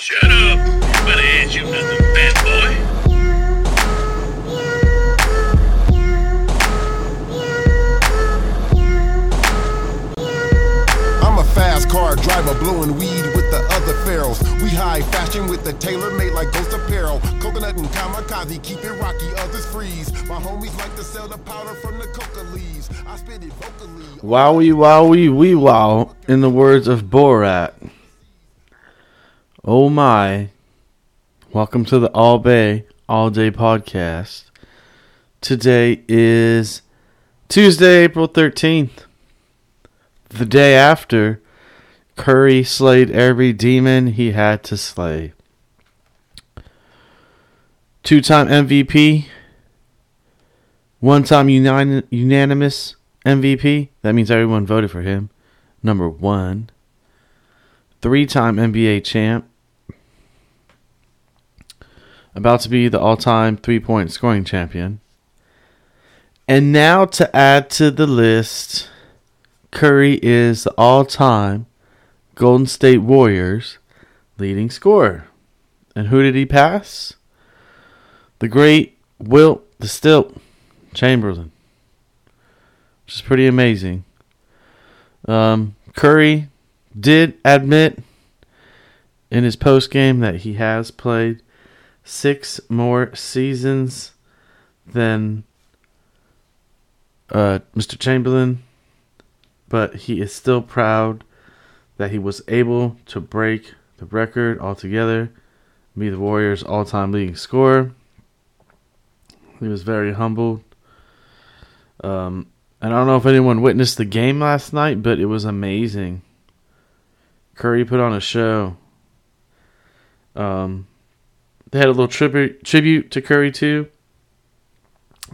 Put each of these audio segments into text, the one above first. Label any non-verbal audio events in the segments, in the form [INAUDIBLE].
Shut up. Nobody asked you nothing, fat boy. I'm a fast car driver blowing weed with the other pharaohs. We high fashion with the tailor made like ghost apparel. Coconut and kamikaze keep it rocky, others freeze. My homies like to sell the powder from the coca leaves. I spit it vocally. Wowie wowie wee wow, in the words of Borat. Oh my. Welcome to the All Bay All Day Podcast. Today is Tuesday, April 13th. The day after Curry slayed every demon he had to slay. Two time MVP, one time unanimous MVP. That means everyone voted for him. Number one. Three time NBA champ. About to be the all time three point scoring champion. And now to add to the list, Curry is the all time Golden State Warriors leading scorer. And who did he pass? The great Wilt the Stilt Chamberlain which is pretty amazing. Um, Curry did admit in his post game that he has played six more seasons than uh, Mr. Chamberlain, but he is still proud that he was able to break the record altogether, be the Warriors' all-time leading scorer. He was very humbled. Um, and I don't know if anyone witnessed the game last night, but it was amazing. Curry put on a show. Um, they had a little tribute tribute to Curry too.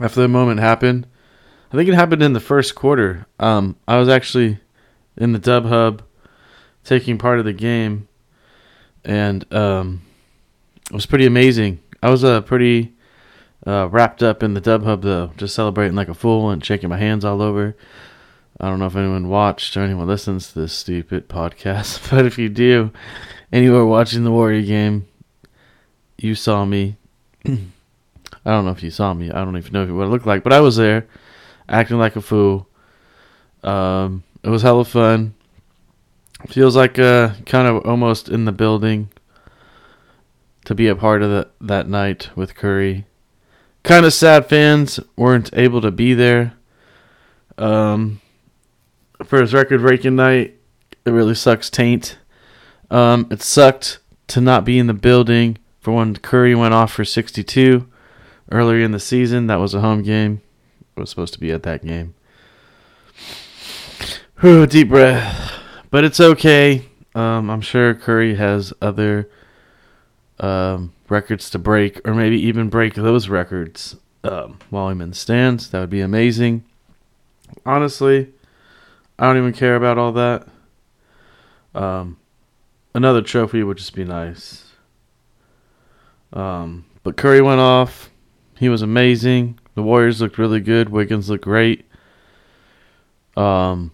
After the moment happened, I think it happened in the first quarter. Um, I was actually in the Dub Hub, taking part of the game, and um, it was pretty amazing. I was uh, pretty uh, wrapped up in the Dub Hub though, just celebrating like a fool and shaking my hands all over. I don't know if anyone watched or anyone listens to this stupid podcast, [LAUGHS] but if you do, and you were watching the Warrior game, you saw me. I don't know if you saw me. I don't even know what it looked like, but I was there, acting like a fool. Um, it was hella fun. Feels like uh, kind of almost in the building to be a part of the, that night with Curry kind of sad fans weren't able to be there um, for his record breaking night. It really sucks, Taint. Um, it sucked to not be in the building for when Curry went off for 62 earlier in the season. That was a home game. I was supposed to be at that game. Whew, deep breath. But it's okay. Um, I'm sure Curry has other um, records to break, or maybe even break those records um, while I'm in the stands. That would be amazing. Honestly, I don't even care about all that. Um, another trophy would just be nice. Um, but Curry went off. He was amazing. The Warriors looked really good. Wiggins looked great. Um,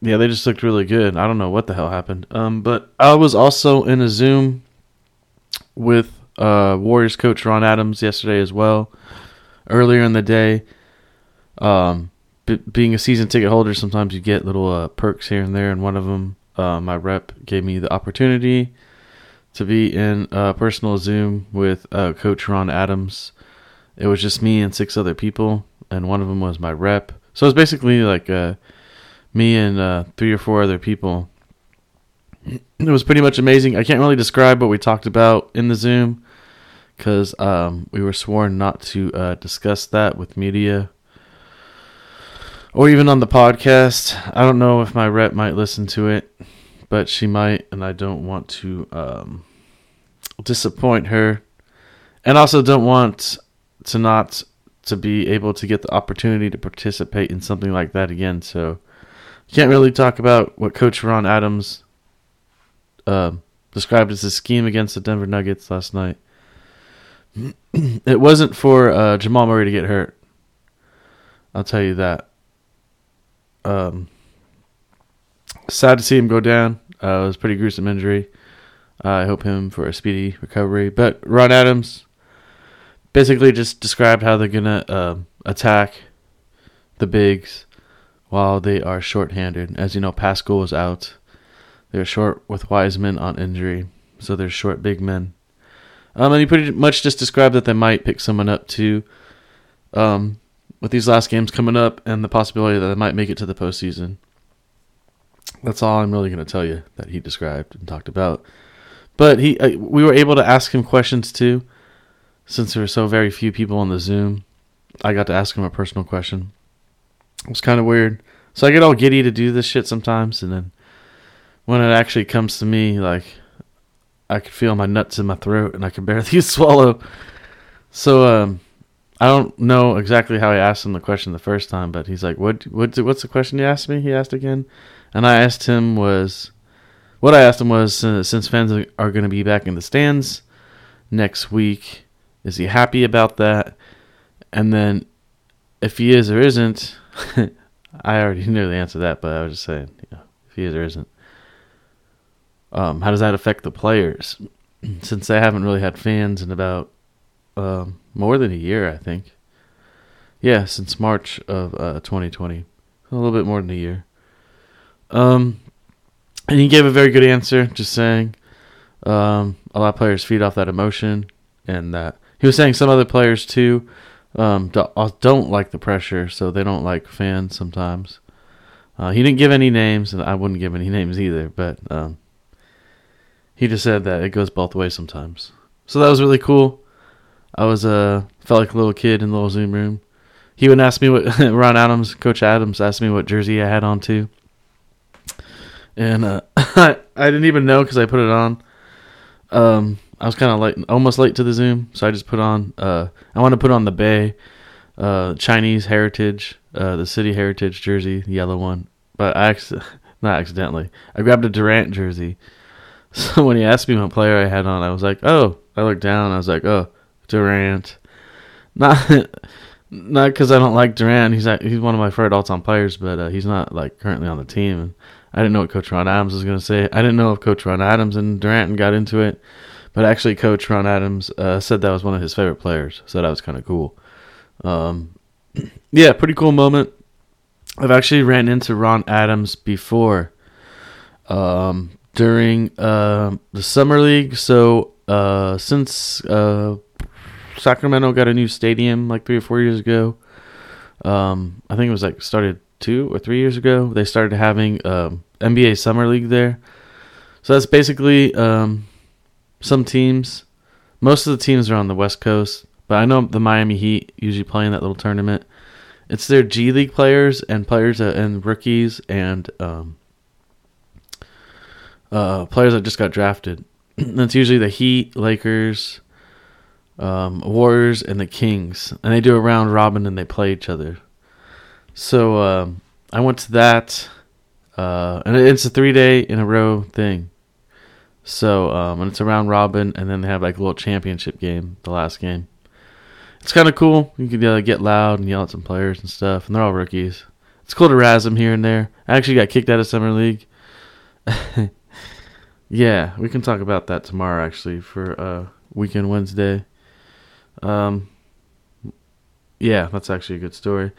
yeah, they just looked really good. I don't know what the hell happened. Um, but I was also in a Zoom with uh, Warriors coach Ron Adams yesterday as well. Earlier in the day, um, b- being a season ticket holder, sometimes you get little uh, perks here and there, and one of them, uh, my rep gave me the opportunity to be in a personal Zoom with uh, Coach Ron Adams. It was just me and six other people, and one of them was my rep. So it was basically like uh, me and uh, three or four other people it was pretty much amazing. I can't really describe what we talked about in the Zoom because um, we were sworn not to uh, discuss that with media or even on the podcast. I don't know if my rep might listen to it, but she might, and I don't want to um, disappoint her, and also don't want to not to be able to get the opportunity to participate in something like that again. So can't really talk about what Coach Ron Adams uh, described as a scheme against the Denver Nuggets last night. [CLEARS THROAT] it wasn't for uh, Jamal Murray to get hurt. I'll tell you that. Um, sad to see him go down. Uh, it was pretty gruesome injury. I hope him for a speedy recovery. But Ron Adams basically just described how they're gonna uh, attack the bigs while they are shorthanded. As you know, Paschall is out. They're short with Wiseman on injury, so they're short big men. Um, and he pretty much just described that they might pick someone up too. Um, with these last games coming up and the possibility that they might make it to the postseason. That's all I'm really going to tell you that he described and talked about. But he, uh, we were able to ask him questions too, since there were so very few people on the Zoom. I got to ask him a personal question. It was kind of weird. So I get all giddy to do this shit sometimes, and then when it actually comes to me, like I could feel my nuts in my throat, and I can barely [LAUGHS] swallow. So um, I don't know exactly how I asked him the question the first time, but he's like, "What? What? What's the question you asked me?" He asked again, and I asked him was, what I asked him was, uh, since fans are going to be back in the stands next week, is he happy about that? And then, if he is or isn't, [LAUGHS] I already knew the answer to that, but I was just saying, you know, if he is or isn't, um, how does that affect the players? [CLEARS THROAT] Since they haven't really had fans in about um, more than a year, I think. Yeah, since March of uh, 2020, a little bit more than a year. Um, and he gave a very good answer, just saying um, a lot of players feed off that emotion, and that he was saying some other players too um, uh, don't like the pressure, so they don't like fans sometimes. Uh, he didn't give any names, and I wouldn't give any names either, but um, he just said that it goes both ways sometimes. So that was really cool. I was uh felt like a little kid in the little Zoom room. He would ask me what [LAUGHS] Ron Adams, Coach Adams, asked me what jersey I had on too, and uh, [LAUGHS] I didn't even know because I put it on. Um, I was kind of late, almost late to the Zoom, so I just put on. Uh, I want to put on the Bay, uh, Chinese Heritage, uh, the City Heritage jersey, the yellow one. But I ac- [LAUGHS] not accidentally, I grabbed a Durant jersey. [LAUGHS] So when he asked me what player I had on, I was like, oh. I looked down. I was like, oh, Durant. Not not because I don't like Durant. He's he's one of my favorite all-time players, but uh, he's not like currently on the team. I didn't know what Coach Ron Adams was going to say. I didn't know if Coach Ron Adams and Durant got into it, but actually Coach Ron Adams uh, said that was one of his favorite players. So that was kind of cool. Um, [CLEARS THROAT] yeah, pretty cool moment. I've actually ran into Ron Adams before um, during uh, the summer league. So uh, since uh, Sacramento got a new stadium like three or four years ago, um, I think it was like started two or three years ago. They started having um, NBA summer league there. So that's basically um, some teams. Most of the teams are on the West Coast, but I know the Miami Heat usually play in that little tournament. It's their G League players and players that, and rookies and um, uh, players that just got drafted. [CLEARS THROAT] That's usually the Heat, Lakers, um, Warriors, and the Kings, and they do a round robin and they play each other. So um, I went to that, uh, and it's a three day in a row thing. So um, and it's a round robin, and then they have like a little championship game, the last game. It's kind of cool. You can uh, get loud and yell at some players and stuff, and they're all rookies. It's cool to razz them here and there. I actually got kicked out of summer league. [LAUGHS] Yeah, we can talk about that tomorrow actually for uh weekend Wednesday. Um yeah, that's actually a good story.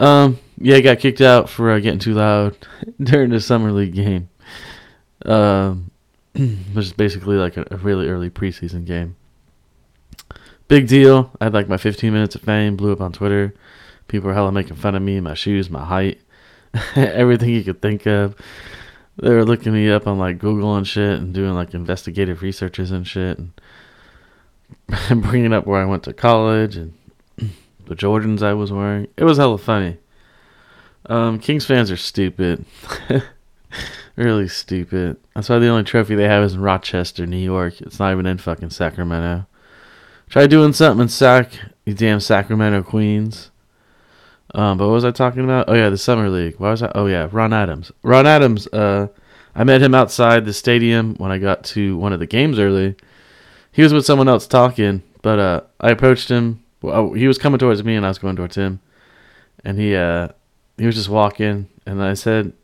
Um yeah, I got kicked out for uh, getting too loud [LAUGHS] during the summer league game. Um [CLEARS THROAT] which is basically like a, a really early preseason game. Big deal. I had like my 15 minutes of fame, blew up on Twitter. People were hella making fun of me, my shoes, my height, [LAUGHS] everything you could think of they were looking me up on like Google and shit and doing like investigative researches and shit and [LAUGHS] bringing up where I went to college and the Jordans I was wearing. It was hella funny. Um, Kings fans are stupid. [LAUGHS] really stupid. That's why the only trophy they have is in Rochester, New York. It's not even in fucking Sacramento. Try doing something in Sac, you damn Sacramento Queens. Um, but what was I talking about? Oh yeah, the summer league. Why was I? Oh yeah, Ron Adams. Ron Adams. Uh, I met him outside the stadium when I got to one of the games early. He was with someone else talking, but uh, I approached him. Well, he was coming towards me, and I was going towards him. And he uh, he was just walking, and I said,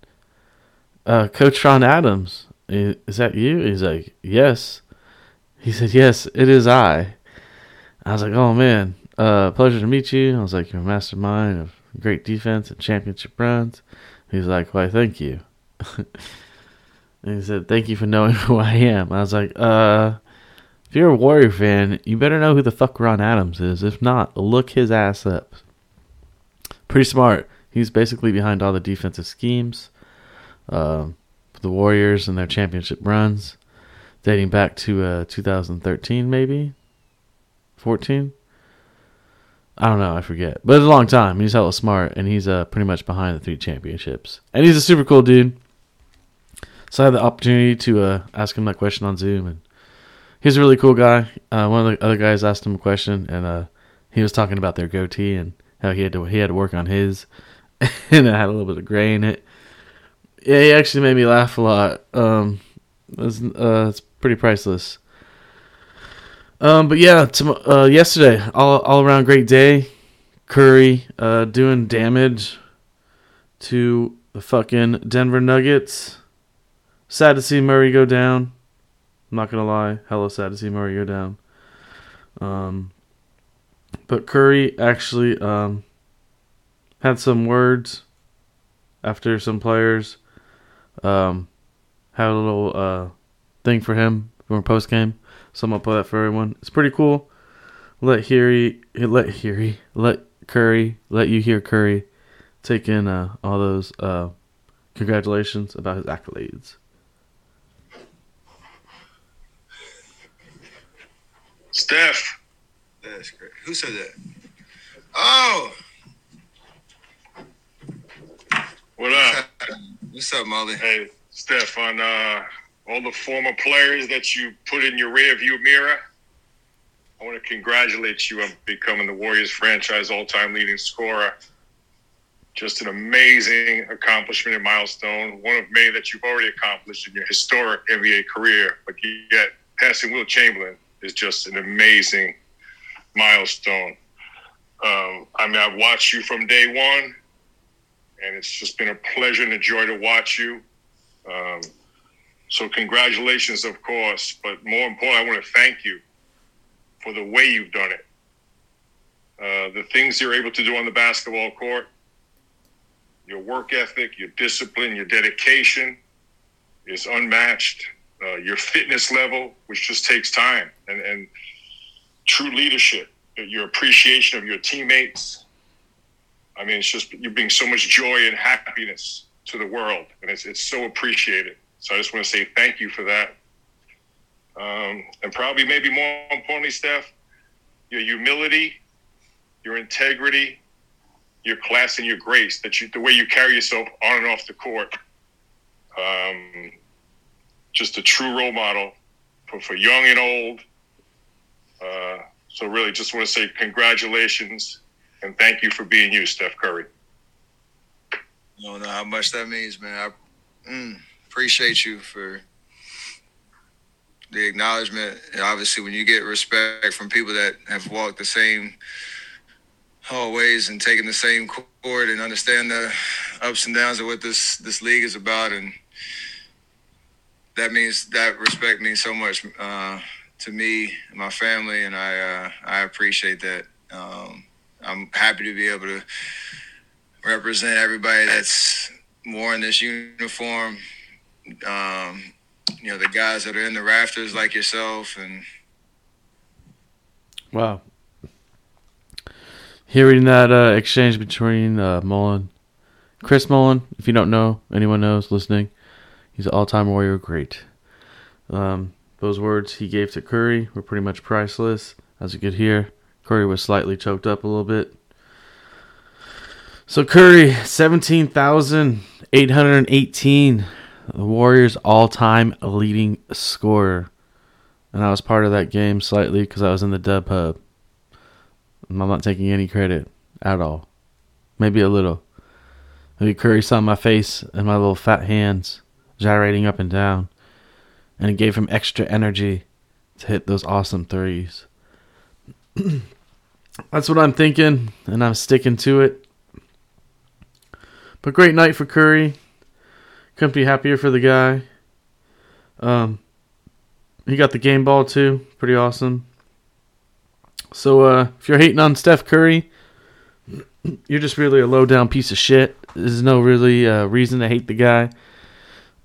uh, "Coach Ron Adams," is that you? He's like, yes. He said, yes, it is I. I was like, oh man, uh, pleasure to meet you. I was like, you're a mastermind of great defense and championship runs. He's like, why, thank you. [LAUGHS] and he said, thank you for knowing [LAUGHS] who I am. I was like, uh, if you're a Warrior fan, you better know who the fuck Ron Adams is. If not, look his ass up. Pretty smart. He's basically behind all the defensive schemes uh, for the Warriors and their championship runs, dating back to uh, 2013, maybe 14. I don't know, I forget, but it's a long time. He's hella smart, and he's uh, pretty much behind the three championships, and he's a super cool dude. So I had the opportunity to uh, ask him that question on Zoom, and he's a really cool guy. Uh, one of the other guys asked him a question, and uh, he was talking about their goatee and how he had to he had to work on his, [LAUGHS] and it had a little bit of gray in it. Yeah, he actually made me laugh a lot. Um, it's, uh, it's pretty priceless. Um, but yeah, to, uh, yesterday, all all around great day. Curry uh, doing damage to the fucking Denver Nuggets. Sad to see Murray go down. Not gonna lie, hella sad to see go down. Um, but Curry actually um, had some words after some players um, had a little uh, thing for him from post game. So I'm gonna play that for everyone. It's pretty cool. Let Harry, let Harry, let Curry, let you hear Curry take in uh, all those uh, congratulations about his accolades. Steph, That's great. Who said that? Oh, what up? what's up, Molly? Hey, Steph, on uh, all the former players that you put in your rearview mirror, I want to congratulate you on becoming the Warriors franchise all-time leading scorer. Just an amazing accomplishment and milestone, one of many that you've already accomplished in your historic NBA career. But yet, passing Wilt Chamberlain is just an amazing milestone. Um, I mean, I've watched you from day one, and it's just been a pleasure and a joy to watch you. Um, so, congratulations, of course, but more importantly, I want to thank you for the way you've done it. Uh, the things you're able to do on the basketball court, your work ethic, your discipline, your dedication is unmatched. Uh, your fitness level, which just takes time, and, and true leadership, your appreciation of your teammates. I mean, it's just you bring so much joy and happiness to the world, and it's it's so appreciated. So I just want to say thank you for that. Um, and probably, maybe more importantly, Steph, your humility, your integrity, your class, and your grace that you the way you carry yourself on and off the court. Um, just a true role model for, for young and old. Uh, so really, just want to say congratulations and thank you for being you, Steph Curry. I don't know how much that means, man. I mm, appreciate you for the acknowledgement. And obviously, when you get respect from people that have walked the same hallways and taken the same court and understand the ups and downs of what this this league is about, and that means that respect means so much uh, to me and my family, and I uh, I appreciate that. Um, I'm happy to be able to represent everybody that's in this uniform. Um, you know, the guys that are in the rafters like yourself, and Wow. Hearing that uh, exchange between uh, Mullin, Chris Mullin, if you don't know, anyone knows listening, he's an all-time Warrior great. Um, those words he gave to Curry were pretty much priceless, as you could hear. Curry was slightly choked up a little bit. So Curry, seventeen thousand eight hundred eighteen, the Warriors' all-time leading scorer, and I was part of that game slightly because I was in the dub hub. I'm not taking any credit at all. Maybe a little. Maybe Curry saw my face and my little fat hands gyrating up and down, and it gave him extra energy to hit those awesome threes. [CLEARS THROAT] That's what I'm thinking, and I'm sticking to it. But great night for Curry. Couldn't be happier for the guy. Um, he got the game ball too. Pretty awesome. So uh, if you're hating on Steph Curry, [CLEARS THROAT] you're just really a low down piece of shit. There's no really uh, reason to hate the guy.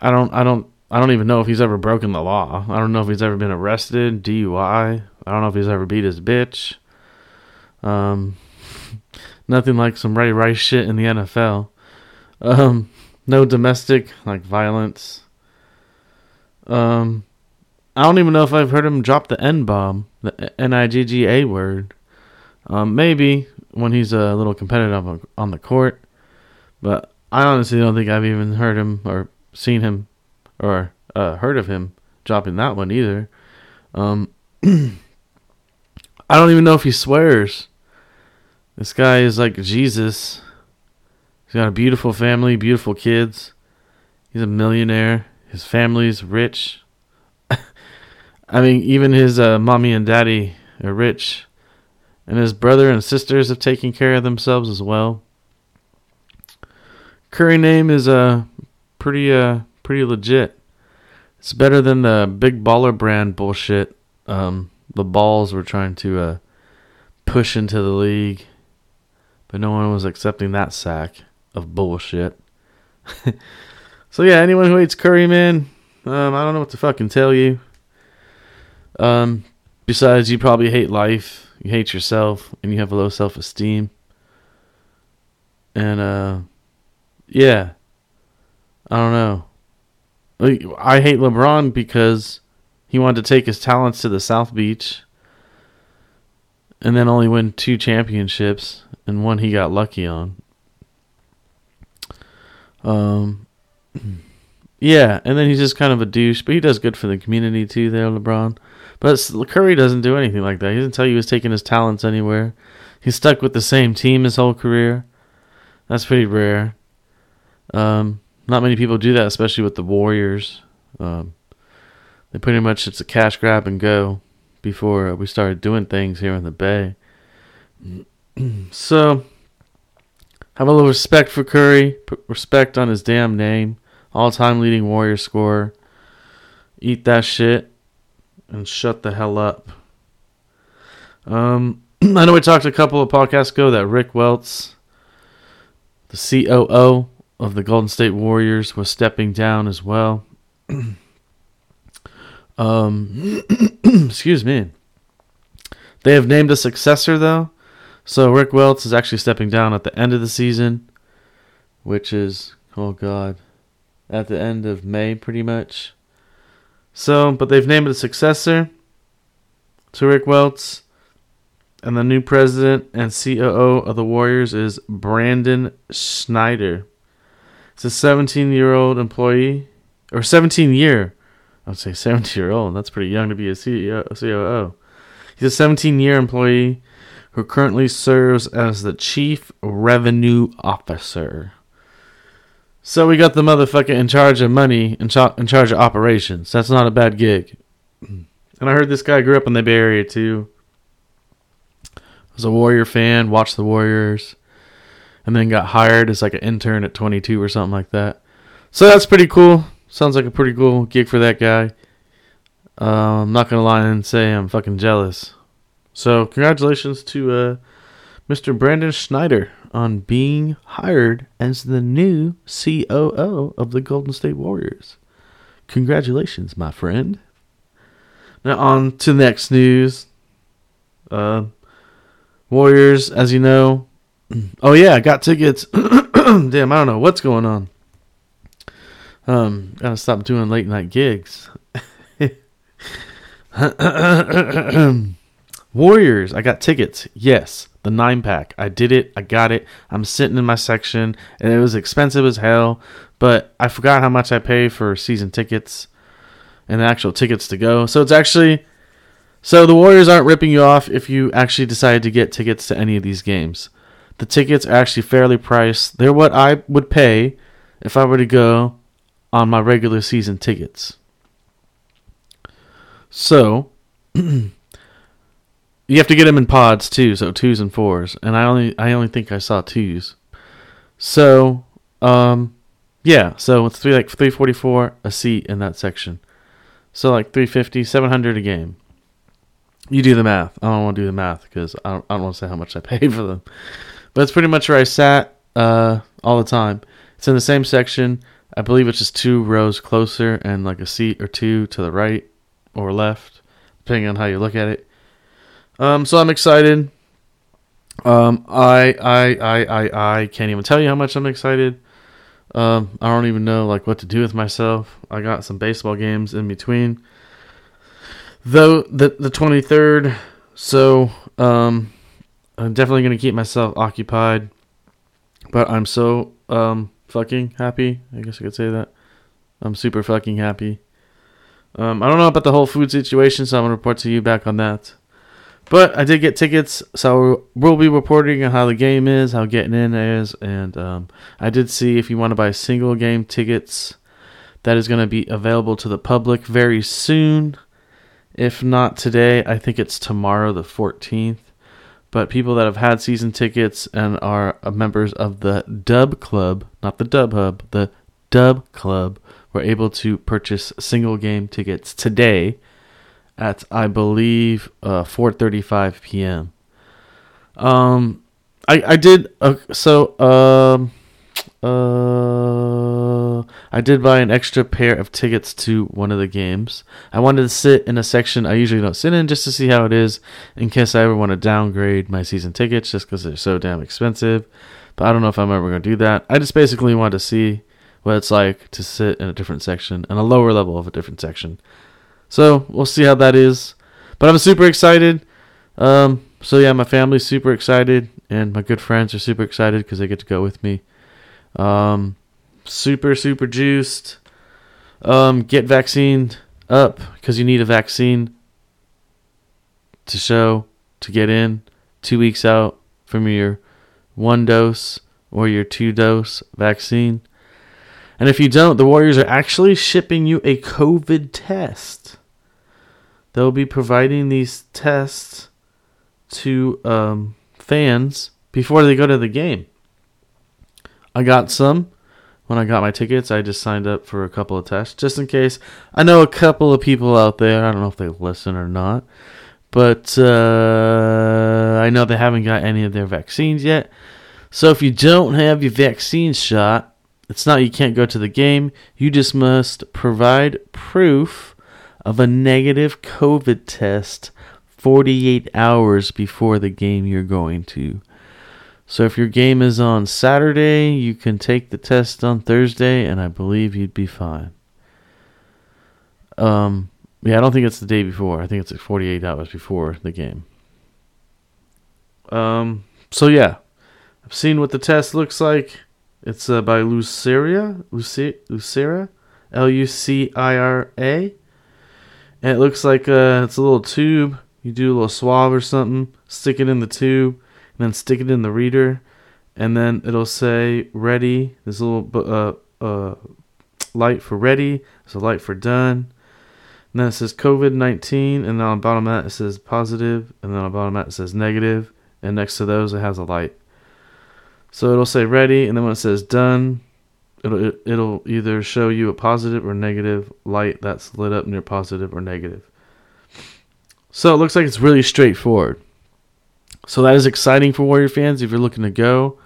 I don't. I don't. I don't even know if he's ever broken the law. I don't know if he's ever been arrested, DUI. I don't know if he's ever beat his bitch. Um, [LAUGHS] nothing like some Ray Rice shit in the NFL. Um, no domestic like violence. Um, I don't even know if I've heard him drop the N bomb, the N I G G A word. Um, maybe when he's a little competitive on, the court, but I honestly don't think I've even heard him or seen him or uh, heard of him dropping that one either. Um, [CLEARS THROAT] I don't even know if he swears. This guy is like Jesus. He's got a beautiful family, beautiful kids. He's a millionaire. His family's rich. [LAUGHS] I mean, even his uh, mommy and daddy are rich. And his brother and sisters have taken care of themselves as well. Curry name is uh, pretty uh, pretty legit. It's better than the big baller brand bullshit um, the balls were trying to uh, push into the league, but no one was accepting that sack of bullshit. [LAUGHS] so yeah, anyone who hates Curry, man, um, I don't know what to fucking tell you. Um, besides, you probably hate life, you hate yourself, and you have a low self esteem. And uh, yeah, I don't know. I hate LeBron because he wanted to take his talents to the South Beach and then only win two championships and one he got lucky on. Um [CLEARS THROAT] yeah, and then he's just kind of a douche, but he does good for the community too there, LeBron. But Curry doesn't do anything like that. He doesn't tell you he's taking his talents anywhere. He's stuck with the same team his whole career. That's pretty rare. Um, not many people do that, especially with the Warriors. Um, they pretty much it's a cash grab and go before we started doing things here in the Bay. [CLEARS THROAT] so, have a little respect for Curry, respect on his damn name. All time leading Warrior scorer. Eat that shit and shut the hell up. Um, [CLEARS THROAT] I know we talked a couple of podcasts ago that Rick Welts, the COO of the Golden State Warriors was stepping down as well. [CLEARS THROAT] um, [CLEARS THROAT] excuse me. They have named a successor though, so Rick Welts is actually stepping down at the end of the season, which is oh god, at the end of May pretty much. So, but they've named a successor to Rick Welts. And the new president and COO of the Warriors is Brandon Schneider. It's a 17 year old employee, or 17 year. I would say 17 year old. That's pretty young to be a CEO, COO. He's a 17 year employee who currently serves as the chief revenue officer. So we got the motherfucker in charge of money, in, cha- in charge of operations. That's not a bad gig. And I heard this guy grew up in the Bay Area too. Was a Warrior fan, watched the Warriors and then got hired as like an intern at 22 or something like that. So that's pretty cool. Sounds like a pretty cool gig for that guy. Uh, I'm not gonna lie and say I'm fucking jealous. So congratulations to uh, Mr. Brandon Schneider on being hired as the new COO of the Golden State Warriors. Congratulations, my friend. Now on to next news. Uh, Warriors, as you know, Oh yeah, I got tickets. [CLEARS THROAT] Damn, I don't know what's going on. Um, gotta stop doing late night gigs. [LAUGHS] Warriors, I got tickets. Yes, the nine pack. I did it. I got it. I'm sitting in my section, and it was expensive as hell. But I forgot how much I pay for season tickets and actual tickets to go. So it's actually so the Warriors aren't ripping you off if you actually decide to get tickets to any of these games. The tickets are actually fairly priced. They're what I would pay if I were to go on my regular season tickets. So, [CLEARS THROAT] you have to get them in pods too, so twos and fours. And I only I only think I saw twos. So, um yeah, so it's three like 344 a seat in that section. So like 350, 700 a game. You do the math. I don't want to do the math because I don't, I don't want to say how much I paid [LAUGHS] for them. But it's pretty much where I sat uh, all the time. It's in the same section. I believe it's just two rows closer and like a seat or two to the right or left, depending on how you look at it. Um, so I'm excited. Um, I, I, I, I, I can't even tell you how much I'm excited. Um, I don't even know like what to do with myself. I got some baseball games in between. Though the the 23rd, so um, I'm definitely gonna keep myself occupied. But I'm so um fucking happy. I guess I could say that. I'm super fucking happy. Um, I don't know about the whole food situation, so I'm gonna report to you back on that. But I did get tickets, so we'll be reporting on how the game is, how getting in is, and um, I did see if you want to buy single game tickets, that is going to be available to the public very soon. If not today, I think it's tomorrow, the 14th. But people that have had season tickets and are members of the Dub Club, not the Dub Hub, the Dub Club, were able to purchase single game tickets today at I believe uh, 4:35 p.m. Um, I I did uh, so um uh I did buy an extra pair of tickets to one of the games. I wanted to sit in a section I usually don't sit in just to see how it is in case I ever want to downgrade my season tickets just because they're so damn expensive. But I don't know if I'm ever going to do that. I just basically want to see what it's like to sit in a different section and a lower level of a different section. So we'll see how that is. But I'm super excited. Um, so yeah, my family's super excited, and my good friends are super excited because they get to go with me. Um, super super juiced. Um, get vaccinated up because you need a vaccine to show to get in. Two weeks out from your one dose or your two dose vaccine. And if you don't, the Warriors are actually shipping you a COVID test. They'll be providing these tests to um, fans before they go to the game. I got some when I got my tickets. I just signed up for a couple of tests just in case. I know a couple of people out there. I don't know if they listen or not, but uh, I know they haven't got any of their vaccines yet. So if you don't have your vaccine shot, it's not you can't go to the game. You just must provide proof of a negative COVID test 48 hours before the game you're going to. So if your game is on Saturday, you can take the test on Thursday, and I believe you'd be fine. Um, yeah, I don't think it's the day before. I think it's like 48 hours before the game. Um, so yeah, I've seen what the test looks like. It's uh, by Luci- Lucira, L U C I R A. And it looks like uh, it's a little tube. You do a little swab or something, stick it in the tube, then stick it in the reader, and then it'll say ready. There's a little uh, uh, light for ready. There's a light for done. And then it says COVID 19, and then on the bottom of that it says positive, and then on the bottom of that it says negative, and next to those it has a light. So it'll say ready, and then when it says done, it'll it'll either show you a positive or negative light that's lit up near positive or negative. So it looks like it's really straightforward. So that is exciting for Warrior fans if you're looking to go.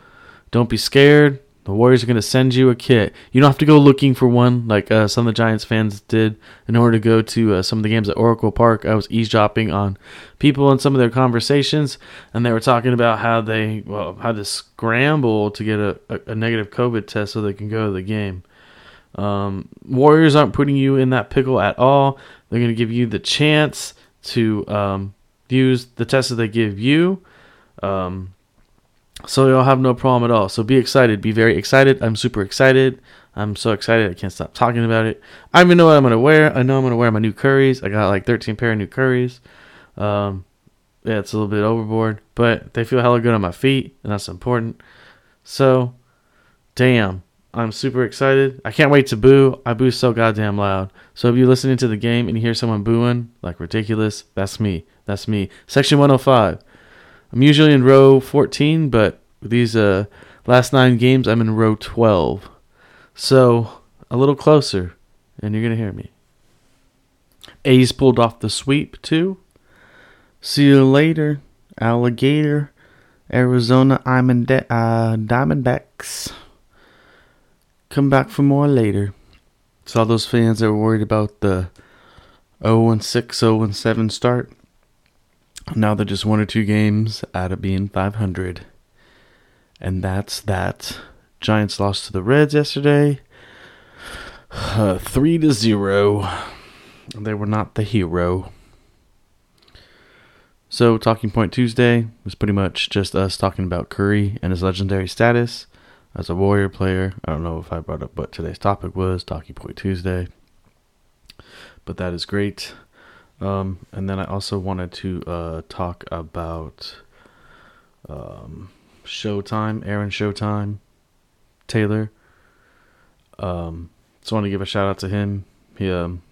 Don't be scared. The Warriors are going to send you a kit. You don't have to go looking for one like uh, some of the Giants fans did in order to go to uh, some of the games at Oracle Park. I was eavesdropping on people and some of their conversations, and they were talking about how they well had to scramble to get a, a, a negative COVID test so they can go to the game. Um, Warriors aren't putting you in that pickle at all. They're going to give you the chance to um, use the test that they give you. Um, so you'll have no problem at all. So be excited. Be very excited. I'm super excited. I'm so excited. I can't stop talking about it. I even know what I'm to wear. I know I'm to wear my new curries. I got like 13 pair of new curries. Um, yeah, it's a little bit overboard, but they feel hella good on my feet, and that's important. So, damn, I'm super excited. I can't wait to boo. I boo so goddamn loud. So if you're listening to the game and you hear someone booing like ridiculous, that's me. That's me. Section 105. I'm usually in row 14, but these uh, last nine games, I'm in row 12. So a little closer, and you're going to hear me. A's pulled off the sweep too. See you later, alligator. Arizona Diamond uh, Diamondbacks. Come back for more later. Saw those fans that were worried about the 0 6, 0 7 start. Now they're just one or two games out of being 500. And that's that. Giants lost to the Reds yesterday. [SIGHS] Uh, 3 to 0. They were not the hero. So, Talking Point Tuesday was pretty much just us talking about Curry and his legendary status as a Warrior player. I don't know if I brought up what today's topic was, Talking Point Tuesday, but that is great. Um, and then I also wanted to uh, talk about um, Showtime, Aaron Showtime, Taylor. Um, just want to give a shout out to him. He um,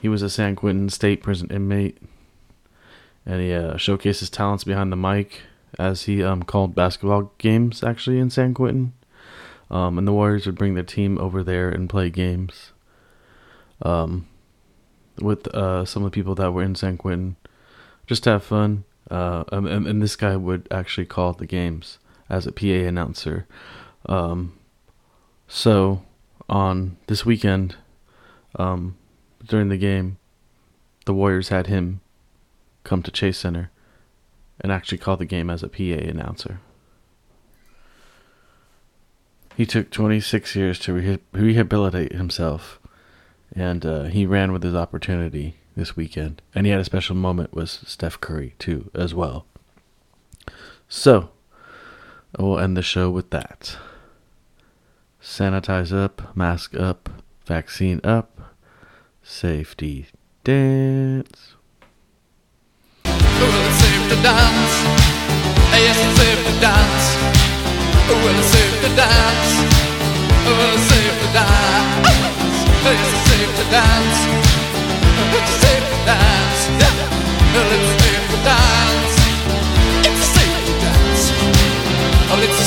he was a San Quentin State prison inmate and he uh, showcased his talents behind the mic as he um, called basketball games actually in San Quentin. Um, and the Warriors would bring their team over there and play games um, with uh, some of the people that were in San Quentin just to have fun. Uh, and, and, this guy would actually call the games as a PA announcer. Um, so on this weekend, um, during the game, the Warriors had him come to Chase Center and actually call the game as a PA announcer. He took 26 years to re- rehabilitate himself, and uh, he ran with his opportunity this weekend. And he had a special moment with Steph Curry, too, as well. So, we'll end the show with that. Sanitize up, mask up, vaccine up, safety dance. Well, it's safe to dance. Yes, it's safe to dance. Well, it's safe to dance. Well, dance. Safe dance. Yeah. Safe dance. It's safe let's